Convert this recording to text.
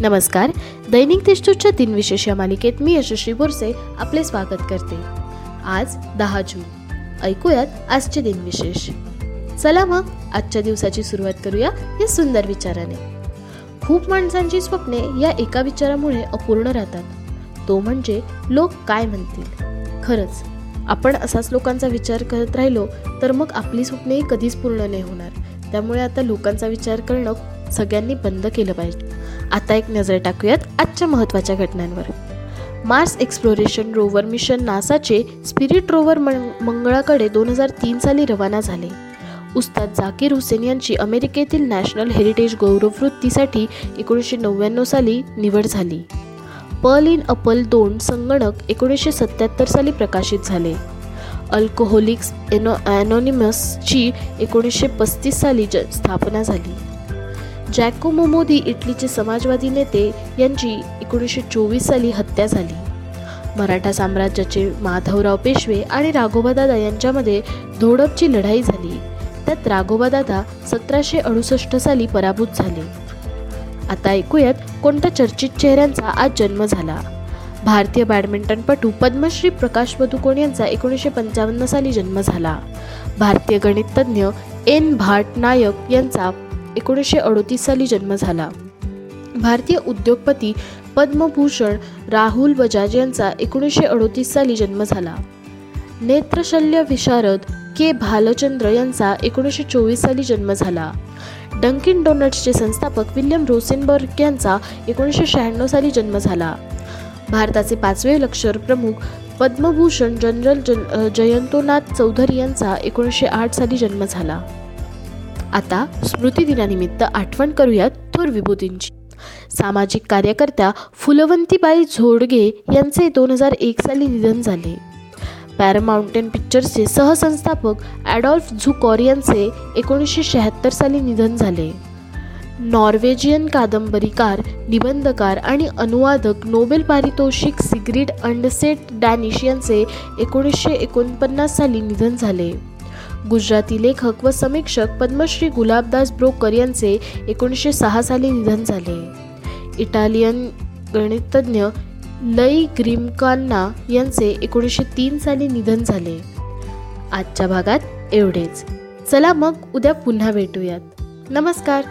नमस्कार. दैनिक देशदूतच्या दिनविशेष या मालिकेत मी यशस्वी बोरसे आपले स्वागत करते. आज दहा जून. ऐकूयात आजचे दिनविशेष चला मग आजच्या दिवसाची सुरुवात करूया या सुंदर विचाराने. खूप माणसांची स्वप्ने या एका विचारामुळे अपूर्ण राहतात. तो म्हणजे लोक काय म्हणतील? खरंच आपण असाच लोकांचा विचार करत राहिलो तर मग आपली स्वप्नेही कधीच पूर्ण नाही होणार. त्यामुळे आता लोकांचा विचार करणं सगळ्यांनी बंद केलं पाहिजे. आता एक नजर टाकूयात आजच्या महत्त्वाच्या घटनांवर. मार्स एक्सप्लोरेशन रोवर मिशन नासाचे स्पिरिट रोवर मंगळाकडे दोन हजार तीन साली रवाना झाले. उस्ताद झाकीर हुसेन यांची अमेरिकेतील नॅशनल हेरिटेज गौरववृत्तीसाठी एकोणीसशे नव्याण्णव साली निवड झाली. पर्ल इन अपल दोन संगणक एकोणीसशे सत्याहत्तर साली प्रकाशित झाले. अल्कोहोलिक्स एनो ॲनॉनिमसची एकोणीसशे पस्तीस साली ज स्थापना झाली. जॅकोमो मोदी इटलीचे समाजवादी नेते यांची एकोणीसशे चोवीस साली हत्या झाली. मराठा साम्राज्याचे माधवराव पेशवे आणि राघोबादादा यांच्यामध्ये धोडपची लढाई झाली. त्यात राघोबादादा सतराशे अडुसष्ट साली पराभूत झाले. आता ऐकूयात कोणत्या चर्चित चेहऱ्यांचा आज जन्म झाला. भारतीय बॅडमिंटनपटू पद्मश्री प्रकाश पदुकोण यांचा एकोणीसशे पंचावन्न साली जन्म झाला. भारतीय गणिततज्ञ एन भाट नायक यांचा एकोणीसशे अडोतीस साली जन्म झाला. भारतीय उद्योगपती पद्मभूषण राहुल बजाज यांचा एकोणीसशे अडोतीस साली जन्म झाला. नेत्रशल्य विशारद के भालचंद्र यांचा एकोणीसशे चोवीस साली जन्म झाला. डंकिन डोनट्सचे संस्थापक विल्यम रोसेनबर्ग यांचा एकोणीसशे शहाण्णव साली जन्म झाला. भारताचे पाचवे लष्कर प्रमुख पद्मभूषण जनरल जन जयंतोनाथ चौधरी यांचा एकोणीसशे आठ साली जन्म झाला. आता स्मृतिदिनानिमित्त आठवण करूयात थोर विभूतींची. सामाजिक कार्यकर्त्या फुलवंतीबाई झोडगे यांचे दोन हजार एक साली निधन झाले. पॅरामाउंटेन पिक्चर्सचे सहसंस्थापक ॲडॉल्फ झुकॉर यांचे एकोणीसशे शहात्तर साली निधन झाले. नॉर्वेजियन कादंबरीकार निबंधकार आणि अनुवादक नोबेल पारितोषिक सिग्रिड अंडसेट डॅनिश यांचे एकोणीसशे एकोणपन्नास साली निधन झाले. गुजराती लेखक व समीक्षक पद्मश्री गुलाबदास ब्रोकर यांचे एकोणीसशे सहा साली निधन झाले. इटालियन गणितज्ञ लई ग्रीमकान्ना यांचे एकोणीसशे तीन साली निधन झाले. आजच्या भागात एवढेच. चला मग उद्या पुन्हा भेटूयात. नमस्कार.